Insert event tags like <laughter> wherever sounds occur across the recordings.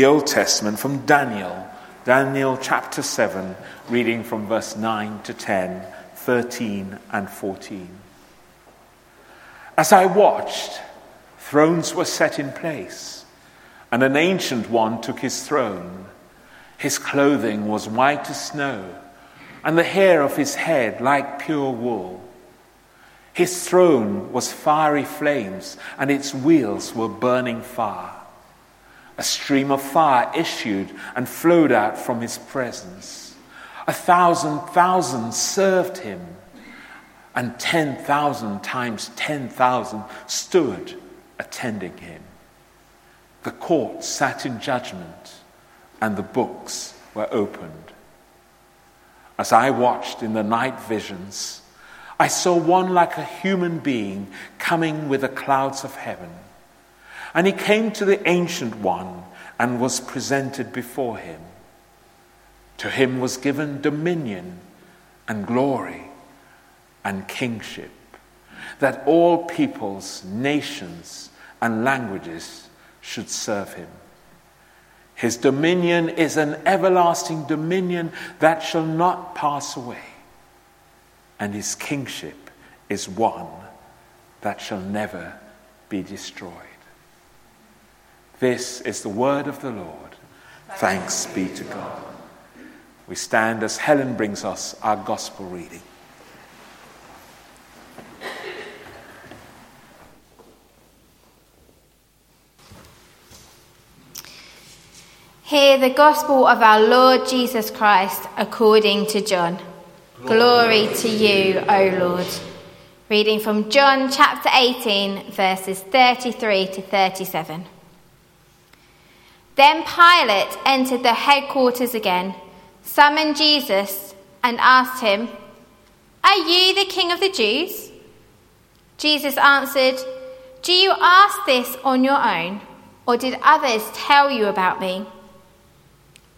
the Old Testament from Daniel, Daniel chapter 7, reading from verse 9 to 10, 13 and 14. As I watched, thrones were set in place, and an ancient one took his throne. His clothing was white as snow, and the hair of his head like pure wool. His throne was fiery flames, and its wheels were burning fire. A stream of fire issued and flowed out from his presence. A thousand thousand served him, and ten thousand times ten thousand stood attending him. The court sat in judgment, and the books were opened. As I watched in the night visions, I saw one like a human being coming with the clouds of heaven. And he came to the Ancient One and was presented before him. To him was given dominion and glory and kingship, that all peoples, nations, and languages should serve him. His dominion is an everlasting dominion that shall not pass away, and his kingship is one that shall never be destroyed. This is the word of the Lord. Thanks be to God. We stand as Helen brings us our gospel reading. Hear the gospel of our Lord Jesus Christ according to John. Glory, Glory to you, O Lord. Reading from John chapter 18, verses 33 to 37. Then Pilate entered the headquarters again, summoned Jesus, and asked him, Are you the king of the Jews? Jesus answered, Do you ask this on your own, or did others tell you about me?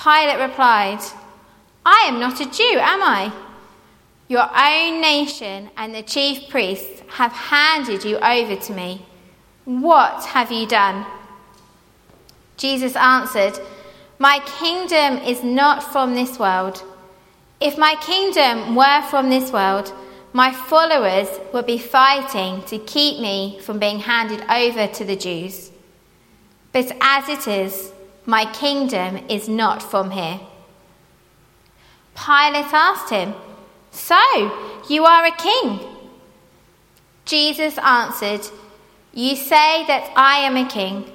Pilate replied, I am not a Jew, am I? Your own nation and the chief priests have handed you over to me. What have you done? Jesus answered, My kingdom is not from this world. If my kingdom were from this world, my followers would be fighting to keep me from being handed over to the Jews. But as it is, my kingdom is not from here. Pilate asked him, So, you are a king? Jesus answered, You say that I am a king.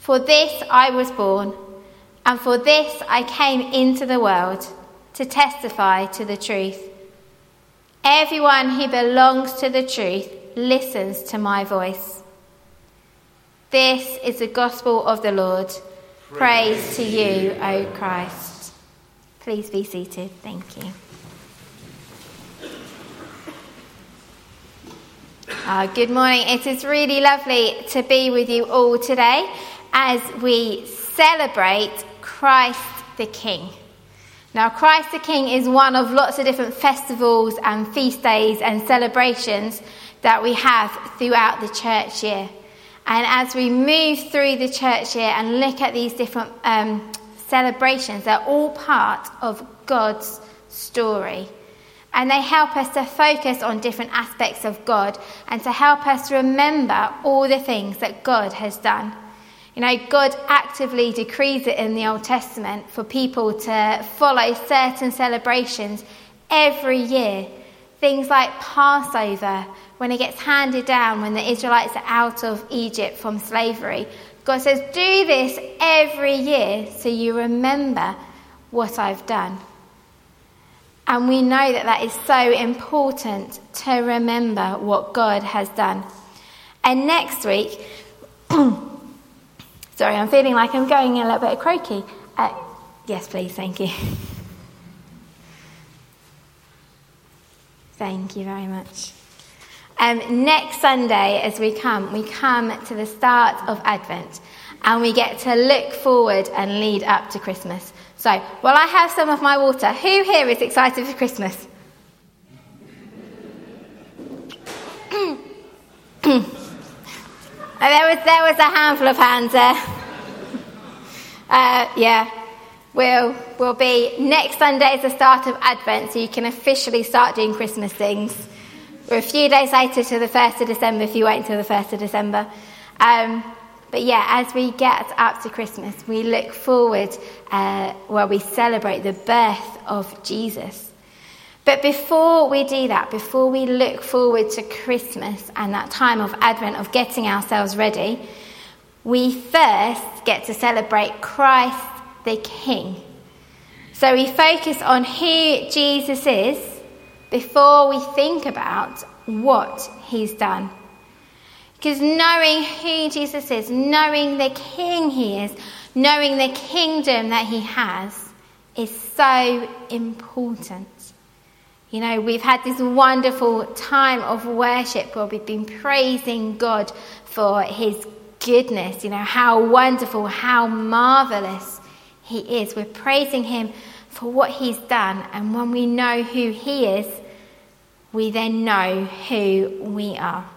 For this I was born, and for this I came into the world, to testify to the truth. Everyone who belongs to the truth listens to my voice. This is the gospel of the Lord. Praise to you, O Christ. Please be seated. Thank you. Uh, good morning. It is really lovely to be with you all today as we celebrate Christ the King. Now, Christ the King is one of lots of different festivals and feast days and celebrations that we have throughout the church year. And as we move through the church year and look at these different um, celebrations, they're all part of God's story. And they help us to focus on different aspects of God and to help us remember all the things that God has done. You know, God actively decrees it in the Old Testament for people to follow certain celebrations every year. Things like Passover, when it gets handed down when the Israelites are out of Egypt from slavery. God says, Do this every year so you remember what I've done. And we know that that is so important to remember what God has done. And next week, <clears throat> sorry, I'm feeling like I'm going a little bit croaky. Uh, yes, please, thank you. Thank you very much. Um, next Sunday, as we come, we come to the start of Advent and we get to look forward and lead up to Christmas. So, while I have some of my water, who here is excited for Christmas? <clears throat> there, was, there was a handful of hands there. Uh, yeah, will we'll be next Sunday is the start of Advent, so you can officially start doing Christmas things. We're a few days later to the 1st of December if you wait until the 1st of December. Um, but yeah, as we get up to Christmas, we look forward uh, where we celebrate the birth of Jesus. But before we do that, before we look forward to Christmas and that time of Advent, of getting ourselves ready, we first get to celebrate Christ the King. So we focus on who Jesus is before we think about what he's done. Because knowing who Jesus is, knowing the King he is, knowing the kingdom that he has, is so important. You know, we've had this wonderful time of worship where we've been praising God for his goodness, you know, how wonderful, how marvelous he is. We're praising him for what he's done. And when we know who he is, we then know who we are.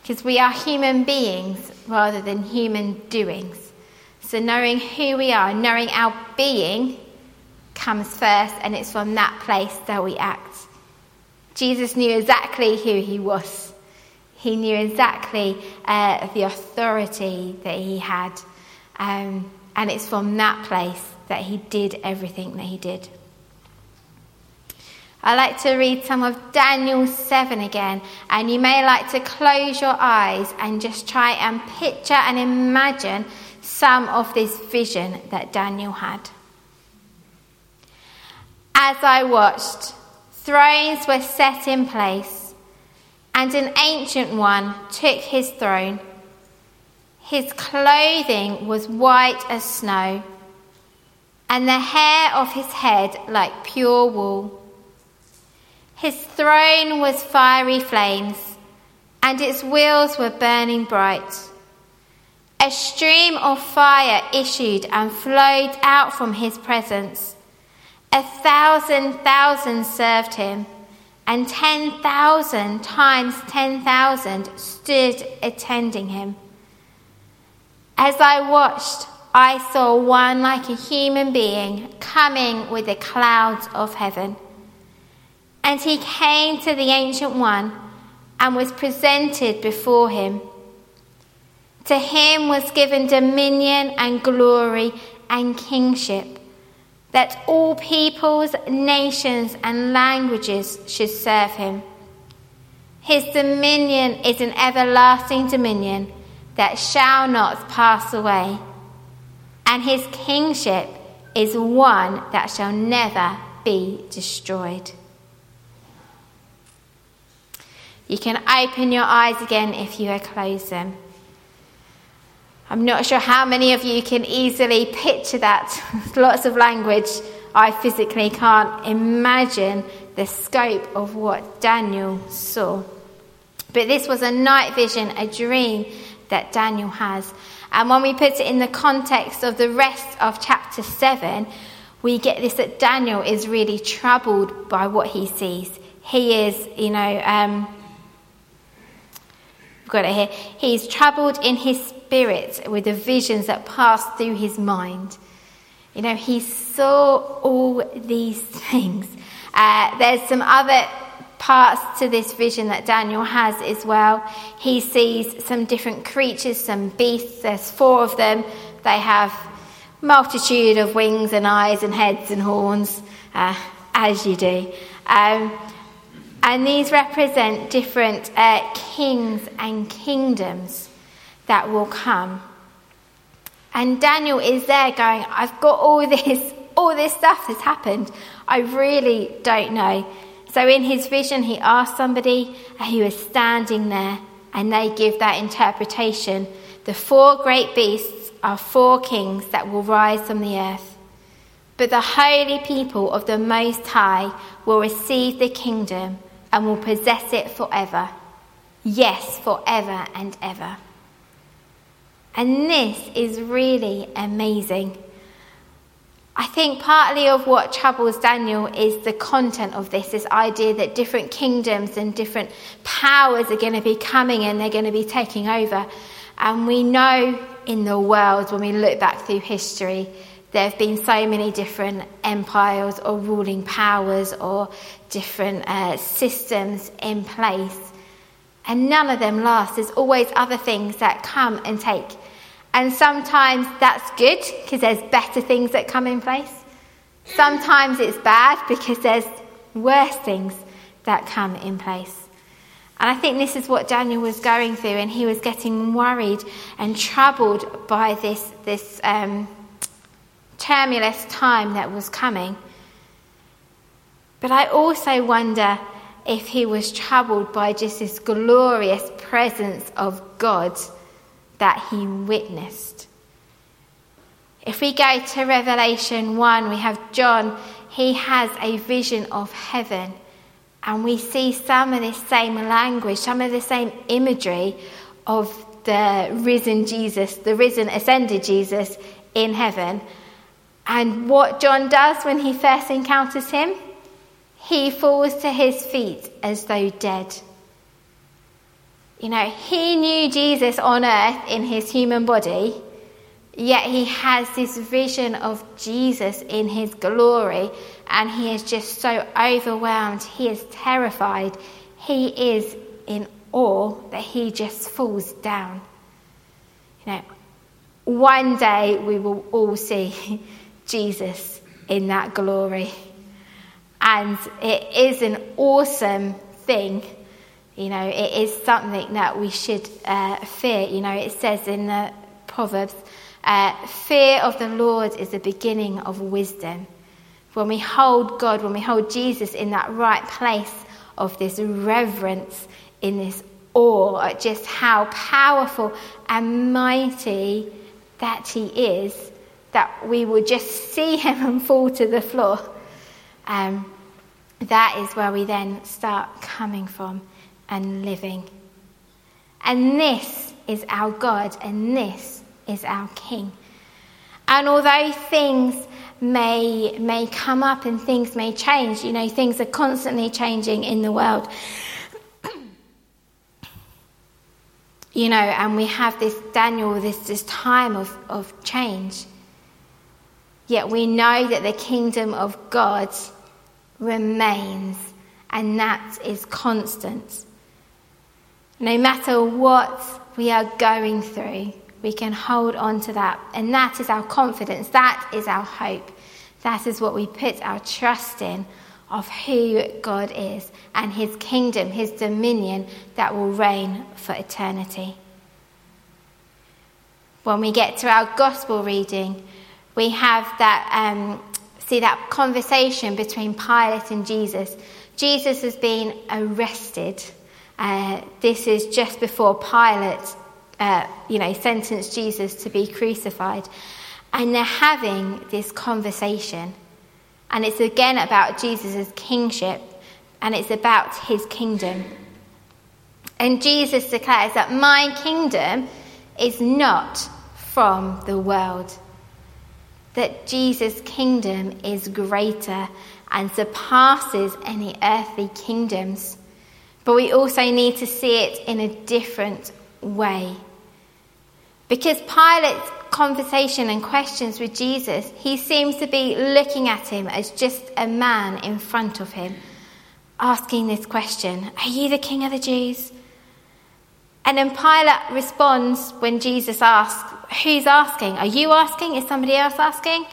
Because we are human beings rather than human doings. So knowing who we are, knowing our being, comes first, and it's from that place that we act. Jesus knew exactly who he was. He knew exactly uh, the authority that he had. Um, and it's from that place that he did everything that he did. I like to read some of Daniel 7 again, and you may like to close your eyes and just try and picture and imagine some of this vision that Daniel had. As I watched, thrones were set in place, and an ancient one took his throne. His clothing was white as snow, and the hair of his head like pure wool. His throne was fiery flames, and its wheels were burning bright. A stream of fire issued and flowed out from his presence. A thousand thousand served him, and ten thousand times ten thousand stood attending him. As I watched, I saw one like a human being coming with the clouds of heaven. And he came to the Ancient One and was presented before him. To him was given dominion and glory and kingship that all peoples, nations, and languages should serve him. His dominion is an everlasting dominion that shall not pass away, and his kingship is one that shall never be destroyed. You can open your eyes again if you have closed them. I'm not sure how many of you can easily picture that. <laughs> Lots of language. I physically can't imagine the scope of what Daniel saw. But this was a night vision, a dream that Daniel has. And when we put it in the context of the rest of chapter 7, we get this that Daniel is really troubled by what he sees. He is, you know, um, got it here. He's troubled in his spirit with the visions that passed through his mind. You know, he saw all these <laughs> things. Uh, there's some other parts to this vision that Daniel has as well. He sees some different creatures, some beasts. There's four of them. They have multitude of wings and eyes and heads and horns, uh, as you do. Um, and these represent different uh, kings and kingdoms that will come. And Daniel is there going, I've got all <laughs> this, all this stuff has happened. I really don't know. So in his vision, he asks somebody who is standing there, and they give that interpretation. The four great beasts are four kings that will rise from the earth. But the holy people of the Most High will receive the kingdom and will possess it forever. Yes, forever and ever. And this is really amazing. I think partly of what troubles Daniel is the content of this this idea that different kingdoms and different powers are going to be coming and they're going to be taking over. And we know in the world, when we look back through history, there have been so many different empires or ruling powers or different uh, systems in place, and none of them last. There's always other things that come and take. And sometimes that's good because there's better things that come in place. Sometimes it's bad because there's worse things that come in place. And I think this is what Daniel was going through, and he was getting worried and troubled by this, this um, tumultuous time that was coming. But I also wonder if he was troubled by just this glorious presence of God that he witnessed. If we go to Revelation 1, we have John, he has a vision of heaven. And we see some of this same language, some of the same imagery of the risen Jesus, the risen, ascended Jesus in heaven. And what John does when he first encounters him, he falls to his feet as though dead. You know, he knew Jesus on earth in his human body, Yet he has this vision of Jesus in his glory, and he is just so overwhelmed. He is terrified. He is in awe that he just falls down. You know, one day we will all see <laughs> Jesus in that glory. And it is an awesome thing. You know, it is something that we should uh, fear. You know, it says in the Proverbs, uh, fear of the Lord is the beginning of wisdom. When we hold God, when we hold Jesus in that right place of this reverence, in this awe at just how powerful and mighty that He is, that we will just see Him <laughs> and fall to the floor. Um, that is where we then start coming from and living. And this is our God, and this is our King. And although things may, may come up and things may change, you know, things are constantly changing in the world. <clears throat> you know, and we have this Daniel, this, this time of, of change. Yet we know that the kingdom of God remains, and that is constant. No matter what we are going through, we can hold on to that. And that is our confidence. That is our hope. That is what we put our trust in of who God is and his kingdom, his dominion that will reign for eternity. When we get to our gospel reading, we have that, um, see that conversation between Pilate and Jesus. Jesus has been arrested. Uh, this is just before Pilate uh, you know, sentenced Jesus to be crucified. And they're having this conversation. And it's again about Jesus' kingship and it's about his kingdom. And Jesus declares that my kingdom is not from the world. That Jesus' kingdom is greater and surpasses any earthly kingdoms. But we also need to see it in a different way. Because Pilate's conversation and questions with Jesus, he seems to be looking at him as just a man in front of him, asking this question Are you the king of the Jews? And then Pilate responds when Jesus asks, Who's asking? Are you asking? Is somebody else asking?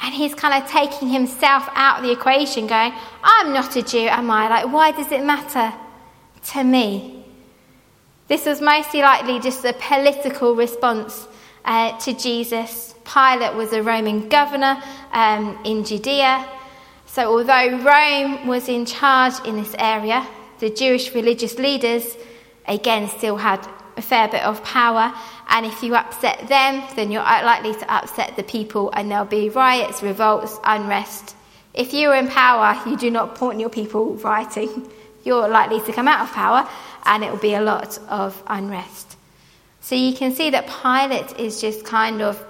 And he's kind of taking himself out of the equation, going, I'm not a Jew, am I? Like, why does it matter to me? This was mostly likely just a political response uh, to Jesus. Pilate was a Roman governor um, in Judea. So, although Rome was in charge in this area, the Jewish religious leaders, again, still had a fair bit of power. And if you upset them, then you're likely to upset the people, and there'll be riots, revolts, unrest. If you're in power, you do not point your people rioting. You're likely to come out of power and it will be a lot of unrest. So you can see that Pilate is just kind of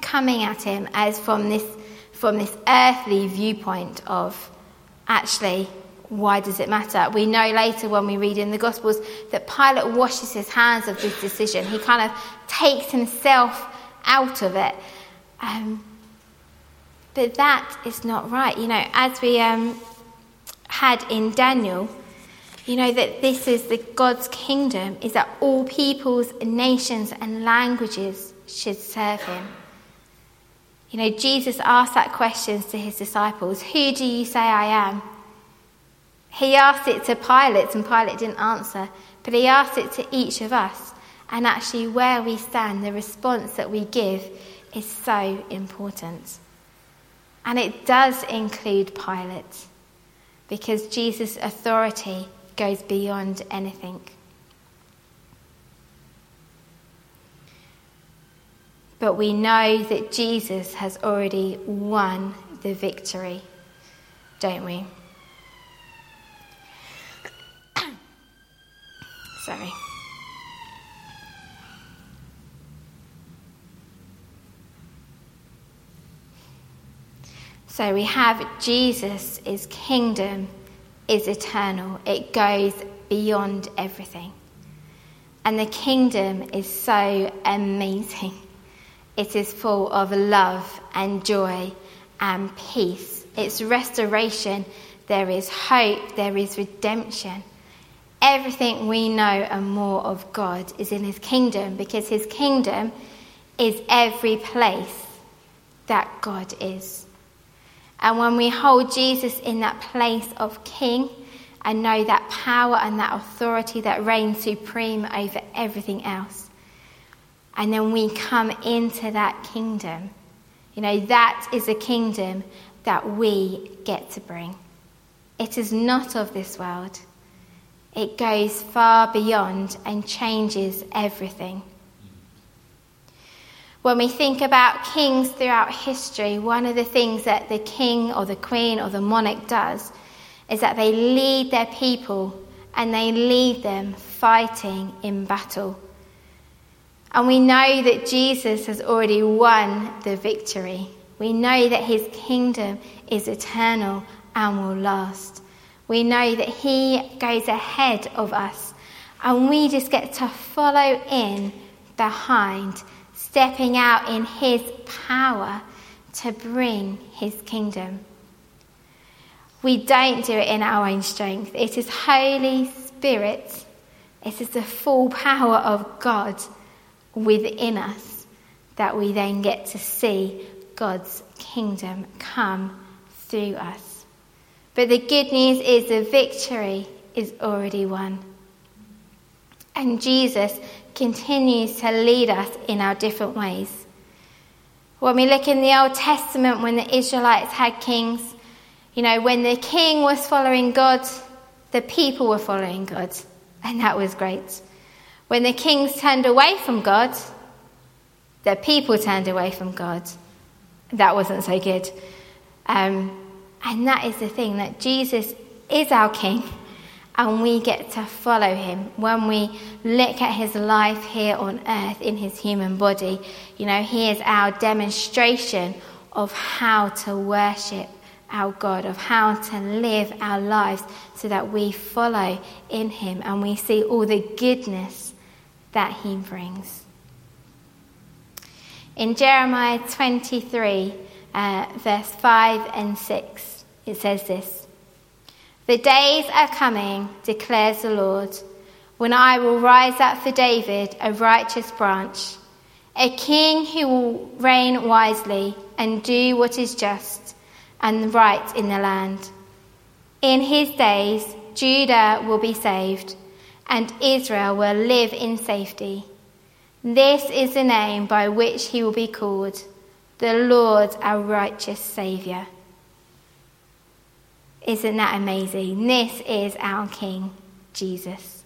coming at him as from this, from this earthly viewpoint of actually, why does it matter? We know later when we read in the Gospels that Pilate washes his hands of this decision. He kind of takes himself out of it. Um, but that is not right. You know, as we um, had in Daniel, you know that this is the God's kingdom is that all peoples, nations, and languages should serve him. You know, Jesus asked that question to his disciples Who do you say I am? He asked it to Pilate, and Pilate didn't answer, but he asked it to each of us. And actually, where we stand, the response that we give is so important. And it does include Pilate, because Jesus' authority goes beyond anything. But we know that Jesus has already won the victory, don't we? Sorry. So we have Jesus' His kingdom is eternal, it goes beyond everything. And the kingdom is so amazing. It is full of love and joy and peace. It's restoration. There is hope. There is redemption. Everything we know and more of God is in His kingdom because His kingdom is every place that God is. And when we hold Jesus in that place of King and know that power and that authority that reigns supreme over everything else, and then we come into that kingdom, you know, that is a kingdom that we get to bring. It is not of this world. It goes far beyond and changes everything. When we think about kings throughout history, one of the things that the king or the queen or the monarch does is that they lead their people and they lead them fighting in battle. And we know that Jesus has already won the victory. We know that his kingdom is eternal and will last. We know that he goes ahead of us, and we just get to follow in behind stepping out in His power to bring His kingdom. We don't do it in our own strength. It is Holy Spirit, it is the full power of God within us that we then get to see God's kingdom come through us. But the good news is the victory is already won. And Jesus continues to lead us in our different ways. When we look in the Old Testament, when the Israelites had kings, you know, when the king was following God, the people were following God, and that was great. When the kings turned away from God, the people turned away from God. That wasn't so good. Um, and that is the thing that Jesus is our king and we get to follow him when we look at his life here on earth in his human body. You know, he is our demonstration of how to worship our God, of how to live our lives so that we follow in him and we see all the goodness that he brings. In Jeremiah 23, uh, verse 5 and 6, it says this. The days are coming, declares the Lord, when I will rise up for David a righteous branch, a king who will reign wisely and do what is just and right in the land. In his days, Judah will be saved, and Israel will live in safety. This is the name by which he will be called, the Lord our righteous Saviour. Isn't that amazing? This is our King, Jesus.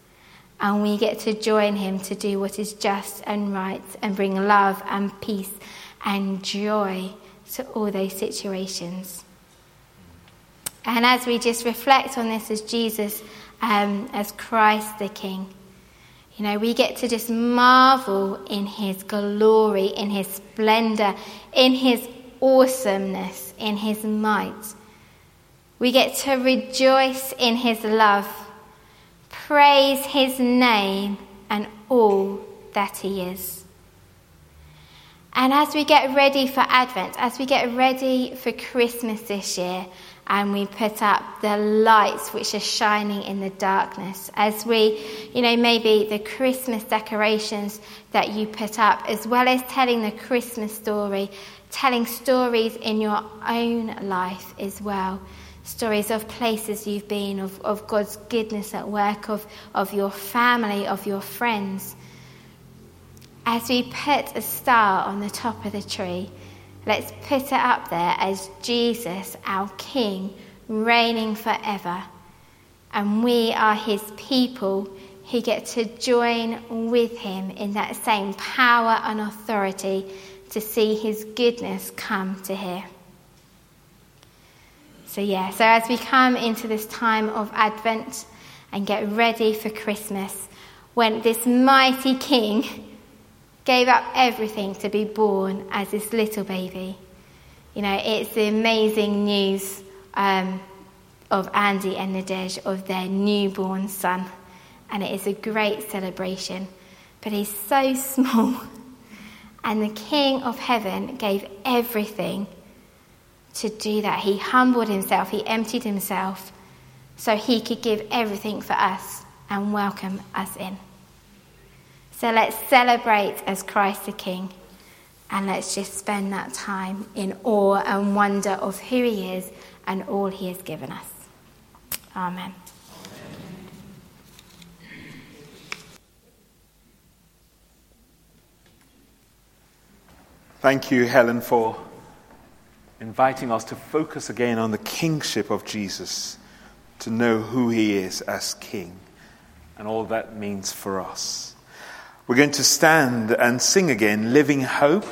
And we get to join him to do what is just and right and bring love and peace and joy to all those situations. And as we just reflect on this as Jesus, um, as Christ the King, you know, we get to just marvel in his glory, in his splendor, in his awesomeness, in his might We get to rejoice in his love, praise his name, and all that he is. And as we get ready for Advent, as we get ready for Christmas this year, and we put up the lights which are shining in the darkness, as we, you know, maybe the Christmas decorations that you put up, as well as telling the Christmas story, telling stories in your own life as well. Stories of places you've been, of, of God's goodness at work, of, of your family, of your friends as we put a star on the top of the tree, let's put it up there as Jesus, our King, reigning forever. And we are his people who get to join with him in that same power and authority to see his goodness come to here. So, yeah, so as we come into this time of Advent and get ready for Christmas, when this mighty King gave up everything to be born as this little baby. You know, it's the amazing news um, of Andy and Nadej of their newborn son, and it is a great celebration. But he's so <laughs> small, and the King of Heaven gave everything to do that. He humbled himself, he emptied himself, so he could give everything for us and welcome us in. So let's celebrate as Christ the King and let's just spend that time in awe and wonder of who He is and all He has given us. Amen. Thank you, Helen, for inviting us to focus again on the kingship of Jesus, to know who he is as King and all that means for us. We're going to stand and sing again, Living Hope.